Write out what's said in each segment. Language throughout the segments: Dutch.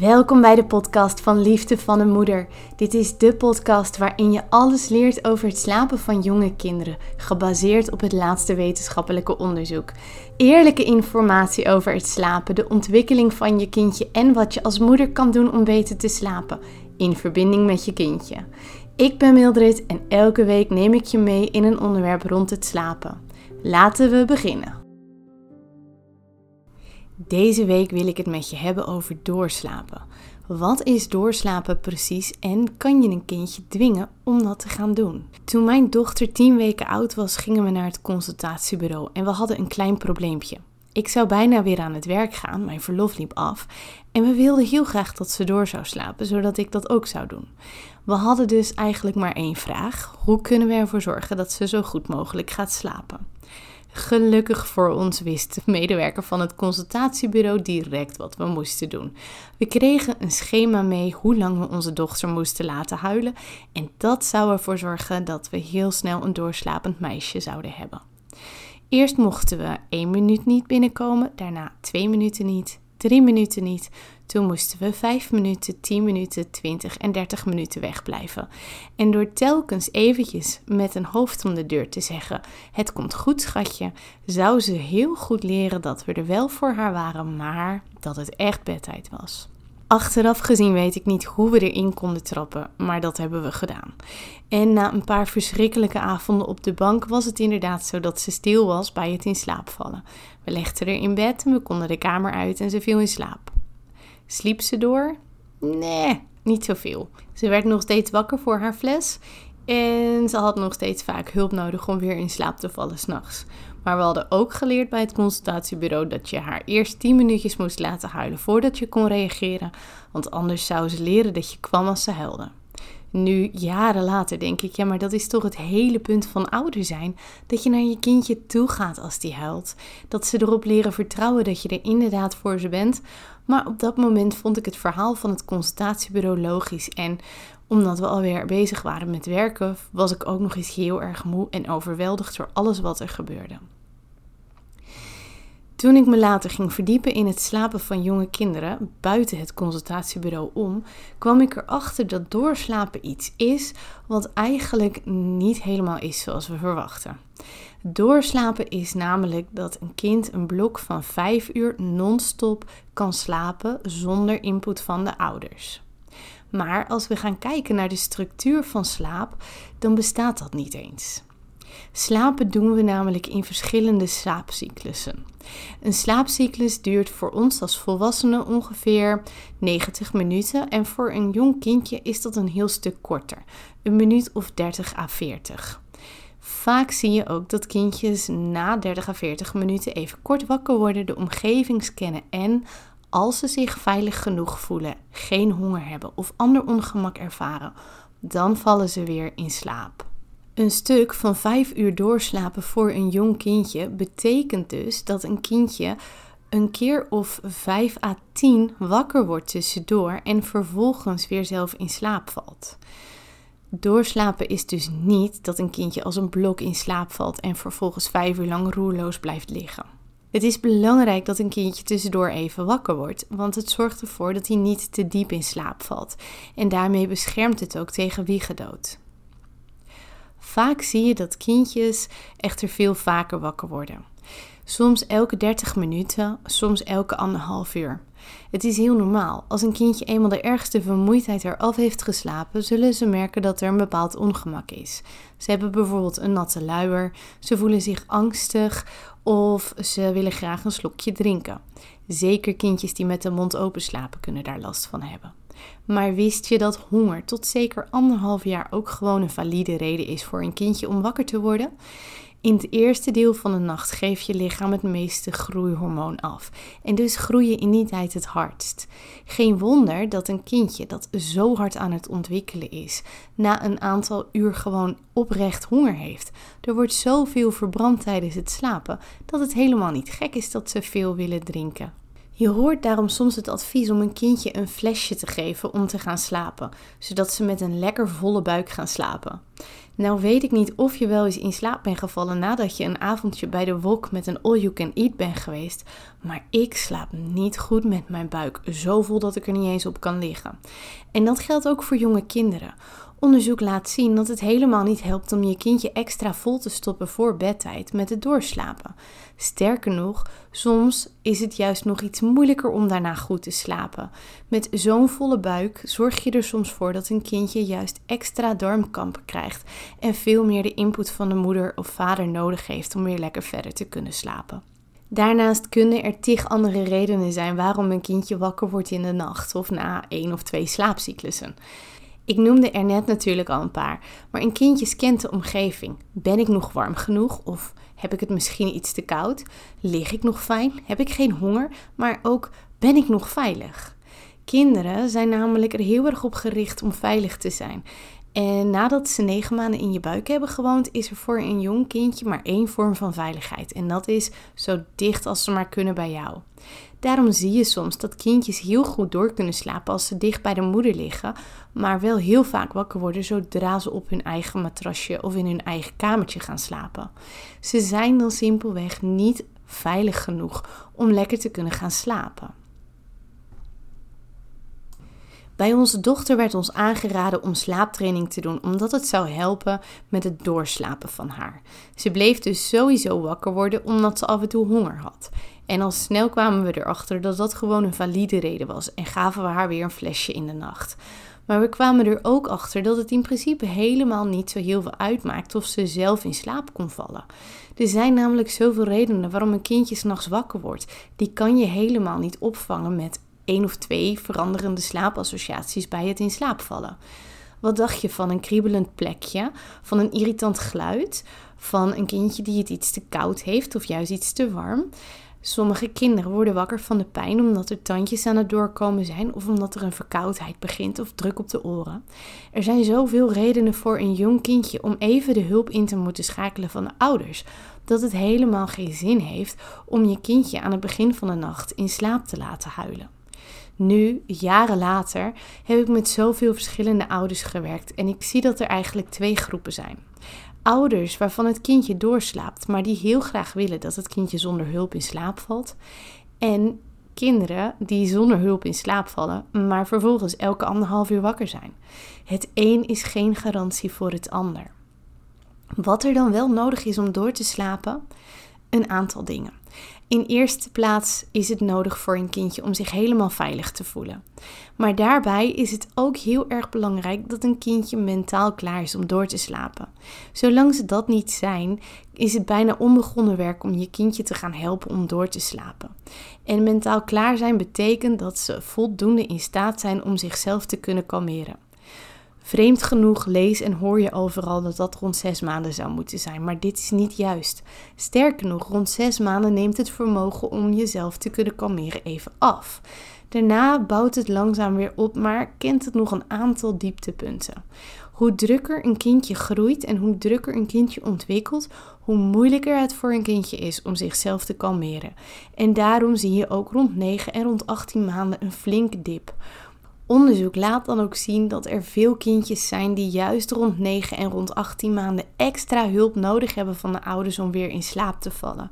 Welkom bij de podcast van Liefde van een Moeder. Dit is de podcast waarin je alles leert over het slapen van jonge kinderen, gebaseerd op het laatste wetenschappelijke onderzoek. Eerlijke informatie over het slapen, de ontwikkeling van je kindje en wat je als moeder kan doen om beter te slapen, in verbinding met je kindje. Ik ben Mildred en elke week neem ik je mee in een onderwerp rond het slapen. Laten we beginnen. Deze week wil ik het met je hebben over doorslapen. Wat is doorslapen precies en kan je een kindje dwingen om dat te gaan doen? Toen mijn dochter 10 weken oud was, gingen we naar het consultatiebureau en we hadden een klein probleempje. Ik zou bijna weer aan het werk gaan, mijn verlof liep af en we wilden heel graag dat ze door zou slapen, zodat ik dat ook zou doen. We hadden dus eigenlijk maar één vraag: hoe kunnen we ervoor zorgen dat ze zo goed mogelijk gaat slapen? Gelukkig voor ons wist de medewerker van het consultatiebureau direct wat we moesten doen. We kregen een schema mee hoe lang we onze dochter moesten laten huilen en dat zou ervoor zorgen dat we heel snel een doorslapend meisje zouden hebben. Eerst mochten we één minuut niet binnenkomen, daarna twee minuten niet, drie minuten niet. Toen moesten we 5 minuten, 10 minuten, 20 en 30 minuten wegblijven. En door telkens eventjes met een hoofd om de deur te zeggen: Het komt goed, schatje, zou ze heel goed leren dat we er wel voor haar waren, maar dat het echt bedtijd was. Achteraf gezien weet ik niet hoe we erin konden trappen, maar dat hebben we gedaan. En na een paar verschrikkelijke avonden op de bank was het inderdaad zo dat ze stil was bij het in slaap vallen. We legden er in bed en we konden de kamer uit en ze viel in slaap. Sliep ze door? Nee, niet zoveel. Ze werd nog steeds wakker voor haar fles en ze had nog steeds vaak hulp nodig om weer in slaap te vallen s'nachts. Maar we hadden ook geleerd bij het consultatiebureau dat je haar eerst 10 minuutjes moest laten huilen voordat je kon reageren, want anders zou ze leren dat je kwam als ze huilde. Nu, jaren later, denk ik, ja, maar dat is toch het hele punt van ouder zijn: dat je naar je kindje toe gaat als die huilt. Dat ze erop leren vertrouwen dat je er inderdaad voor ze bent. Maar op dat moment vond ik het verhaal van het consultatiebureau logisch. En omdat we alweer bezig waren met werken, was ik ook nog eens heel erg moe en overweldigd door alles wat er gebeurde. Toen ik me later ging verdiepen in het slapen van jonge kinderen buiten het consultatiebureau om, kwam ik erachter dat doorslapen iets is wat eigenlijk niet helemaal is zoals we verwachten. Doorslapen is namelijk dat een kind een blok van 5 uur non-stop kan slapen zonder input van de ouders. Maar als we gaan kijken naar de structuur van slaap, dan bestaat dat niet eens. Slapen doen we namelijk in verschillende slaapcyclussen. Een slaapcyclus duurt voor ons als volwassenen ongeveer 90 minuten en voor een jong kindje is dat een heel stuk korter, een minuut of 30 à 40. Vaak zie je ook dat kindjes na 30 à 40 minuten even kort wakker worden, de omgeving scannen en als ze zich veilig genoeg voelen, geen honger hebben of ander ongemak ervaren, dan vallen ze weer in slaap. Een stuk van 5 uur doorslapen voor een jong kindje betekent dus dat een kindje een keer of 5 à 10 wakker wordt tussendoor en vervolgens weer zelf in slaap valt. Doorslapen is dus niet dat een kindje als een blok in slaap valt en vervolgens 5 uur lang roerloos blijft liggen. Het is belangrijk dat een kindje tussendoor even wakker wordt, want het zorgt ervoor dat hij niet te diep in slaap valt en daarmee beschermt het ook tegen wiegedood. Vaak zie je dat kindjes echter veel vaker wakker worden. Soms elke 30 minuten, soms elke anderhalf uur. Het is heel normaal. Als een kindje eenmaal de ergste vermoeidheid eraf heeft geslapen, zullen ze merken dat er een bepaald ongemak is. Ze hebben bijvoorbeeld een natte luier, ze voelen zich angstig of ze willen graag een slokje drinken. Zeker kindjes die met de mond open slapen kunnen daar last van hebben. Maar wist je dat honger tot zeker anderhalf jaar ook gewoon een valide reden is voor een kindje om wakker te worden? In het eerste deel van de nacht geeft je lichaam het meeste groeihormoon af. En dus groei je in die tijd het hardst. Geen wonder dat een kindje dat zo hard aan het ontwikkelen is, na een aantal uur gewoon oprecht honger heeft. Er wordt zoveel verbrand tijdens het slapen dat het helemaal niet gek is dat ze veel willen drinken. Je hoort daarom soms het advies om een kindje een flesje te geven om te gaan slapen, zodat ze met een lekker volle buik gaan slapen. Nou weet ik niet of je wel eens in slaap bent gevallen nadat je een avondje bij de wok met een all you can eat bent geweest, maar ik slaap niet goed met mijn buik, zo vol dat ik er niet eens op kan liggen. En dat geldt ook voor jonge kinderen. Onderzoek laat zien dat het helemaal niet helpt om je kindje extra vol te stoppen voor bedtijd met het doorslapen. Sterker nog, soms is het juist nog iets moeilijker om daarna goed te slapen. Met zo'n volle buik zorg je er soms voor dat een kindje juist extra darmkampen krijgt en veel meer de input van de moeder of vader nodig heeft om weer lekker verder te kunnen slapen. Daarnaast kunnen er tig andere redenen zijn waarom een kindje wakker wordt in de nacht of na één of twee slaapcyclussen. Ik noemde er net natuurlijk al een paar, maar een kindje scant de omgeving. Ben ik nog warm genoeg of heb ik het misschien iets te koud? Lig ik nog fijn? Heb ik geen honger? Maar ook ben ik nog veilig? Kinderen zijn namelijk er heel erg op gericht om veilig te zijn. En nadat ze negen maanden in je buik hebben gewoond, is er voor een jong kindje maar één vorm van veiligheid. En dat is zo dicht als ze maar kunnen bij jou. Daarom zie je soms dat kindjes heel goed door kunnen slapen als ze dicht bij de moeder liggen, maar wel heel vaak wakker worden zodra ze op hun eigen matrasje of in hun eigen kamertje gaan slapen. Ze zijn dan simpelweg niet veilig genoeg om lekker te kunnen gaan slapen. Bij onze dochter werd ons aangeraden om slaaptraining te doen, omdat het zou helpen met het doorslapen van haar. Ze bleef dus sowieso wakker worden omdat ze af en toe honger had. En al snel kwamen we erachter dat dat gewoon een valide reden was en gaven we haar weer een flesje in de nacht. Maar we kwamen er ook achter dat het in principe helemaal niet zo heel veel uitmaakt of ze zelf in slaap kon vallen. Er zijn namelijk zoveel redenen waarom een kindje s'nachts wakker wordt. Die kan je helemaal niet opvangen met één of twee veranderende slaapassociaties bij het in slaap vallen. Wat dacht je van een kriebelend plekje, van een irritant geluid, van een kindje die het iets te koud heeft of juist iets te warm? Sommige kinderen worden wakker van de pijn omdat er tandjes aan het doorkomen zijn of omdat er een verkoudheid begint of druk op de oren. Er zijn zoveel redenen voor een jong kindje om even de hulp in te moeten schakelen van de ouders, dat het helemaal geen zin heeft om je kindje aan het begin van de nacht in slaap te laten huilen. Nu, jaren later, heb ik met zoveel verschillende ouders gewerkt en ik zie dat er eigenlijk twee groepen zijn. Ouders waarvan het kindje doorslaapt, maar die heel graag willen dat het kindje zonder hulp in slaap valt. En kinderen die zonder hulp in slaap vallen, maar vervolgens elke anderhalf uur wakker zijn. Het een is geen garantie voor het ander. Wat er dan wel nodig is om door te slapen? Een aantal dingen. In eerste plaats is het nodig voor een kindje om zich helemaal veilig te voelen. Maar daarbij is het ook heel erg belangrijk dat een kindje mentaal klaar is om door te slapen. Zolang ze dat niet zijn, is het bijna onbegonnen werk om je kindje te gaan helpen om door te slapen. En mentaal klaar zijn betekent dat ze voldoende in staat zijn om zichzelf te kunnen kalmeren. Vreemd genoeg lees en hoor je overal dat dat rond zes maanden zou moeten zijn, maar dit is niet juist. Sterker nog, rond zes maanden neemt het vermogen om jezelf te kunnen kalmeren even af. Daarna bouwt het langzaam weer op, maar kent het nog een aantal dieptepunten. Hoe drukker een kindje groeit en hoe drukker een kindje ontwikkelt, hoe moeilijker het voor een kindje is om zichzelf te kalmeren. En daarom zie je ook rond 9 en rond 18 maanden een flinke dip. Onderzoek laat dan ook zien dat er veel kindjes zijn die juist rond 9 en rond 18 maanden extra hulp nodig hebben van de ouders om weer in slaap te vallen.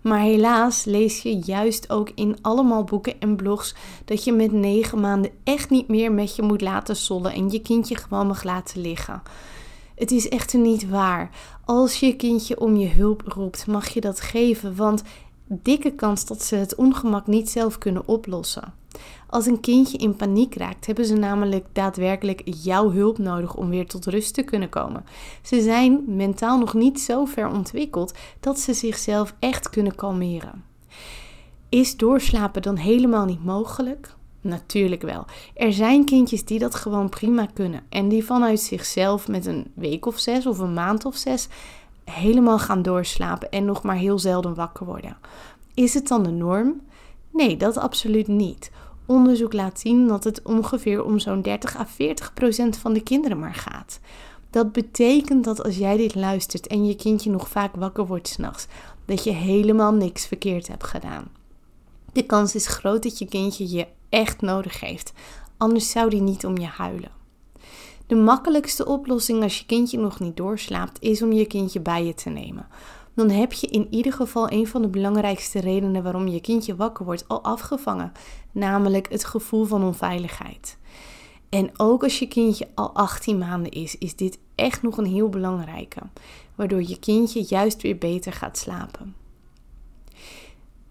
Maar helaas lees je juist ook in allemaal boeken en blogs dat je met 9 maanden echt niet meer met je moet laten sollen en je kindje gewoon mag laten liggen. Het is echter niet waar. Als je kindje om je hulp roept, mag je dat geven, want dikke kans dat ze het ongemak niet zelf kunnen oplossen. Als een kindje in paniek raakt, hebben ze namelijk daadwerkelijk jouw hulp nodig om weer tot rust te kunnen komen. Ze zijn mentaal nog niet zo ver ontwikkeld dat ze zichzelf echt kunnen kalmeren. Is doorslapen dan helemaal niet mogelijk? Natuurlijk wel. Er zijn kindjes die dat gewoon prima kunnen en die vanuit zichzelf met een week of zes of een maand of zes helemaal gaan doorslapen en nog maar heel zelden wakker worden. Is het dan de norm? Nee, dat absoluut niet. Onderzoek laat zien dat het ongeveer om zo'n 30 à 40 procent van de kinderen maar gaat. Dat betekent dat als jij dit luistert en je kindje nog vaak wakker wordt s'nachts, dat je helemaal niks verkeerd hebt gedaan. De kans is groot dat je kindje je echt nodig heeft, anders zou die niet om je huilen. De makkelijkste oplossing als je kindje nog niet doorslaapt, is om je kindje bij je te nemen. Dan heb je in ieder geval een van de belangrijkste redenen waarom je kindje wakker wordt al afgevangen, namelijk het gevoel van onveiligheid. En ook als je kindje al 18 maanden is, is dit echt nog een heel belangrijke, waardoor je kindje juist weer beter gaat slapen.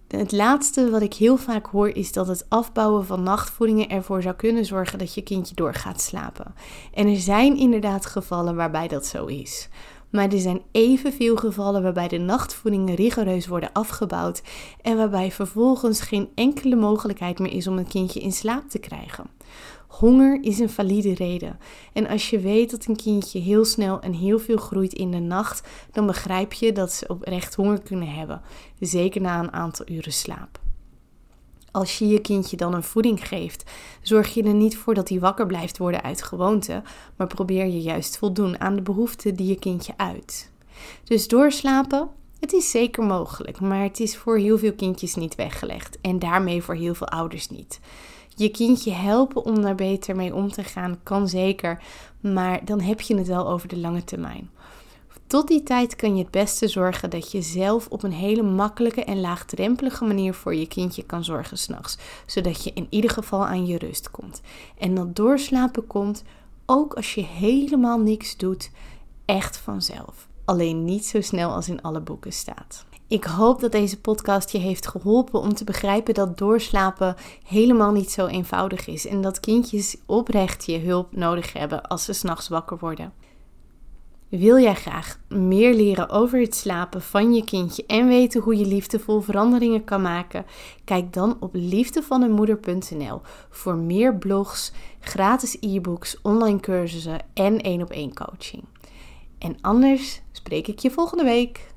Het laatste wat ik heel vaak hoor is dat het afbouwen van nachtvoedingen ervoor zou kunnen zorgen dat je kindje door gaat slapen. En er zijn inderdaad gevallen waarbij dat zo is. Maar er zijn evenveel gevallen waarbij de nachtvoedingen rigoureus worden afgebouwd en waarbij vervolgens geen enkele mogelijkheid meer is om een kindje in slaap te krijgen. Honger is een valide reden. En als je weet dat een kindje heel snel en heel veel groeit in de nacht, dan begrijp je dat ze oprecht honger kunnen hebben. Zeker na een aantal uren slaap. Als je je kindje dan een voeding geeft, zorg je er niet voor dat hij wakker blijft worden uit gewoonte, maar probeer je juist voldoen aan de behoeften die je kindje uit. Dus doorslapen, het is zeker mogelijk, maar het is voor heel veel kindjes niet weggelegd en daarmee voor heel veel ouders niet. Je kindje helpen om daar beter mee om te gaan kan zeker, maar dan heb je het wel over de lange termijn. Tot die tijd kan je het beste zorgen dat je zelf op een hele makkelijke en laagdrempelige manier voor je kindje kan zorgen s'nachts. Zodat je in ieder geval aan je rust komt. En dat doorslapen komt, ook als je helemaal niks doet, echt vanzelf. Alleen niet zo snel als in alle boeken staat. Ik hoop dat deze podcast je heeft geholpen om te begrijpen dat doorslapen helemaal niet zo eenvoudig is en dat kindjes oprecht je hulp nodig hebben als ze s'nachts wakker worden. Wil jij graag meer leren over het slapen van je kindje en weten hoe je liefdevol veranderingen kan maken? Kijk dan op liefdevaneenmoeder.nl voor meer blogs, gratis e-books, online cursussen en één op één coaching. En anders spreek ik je volgende week.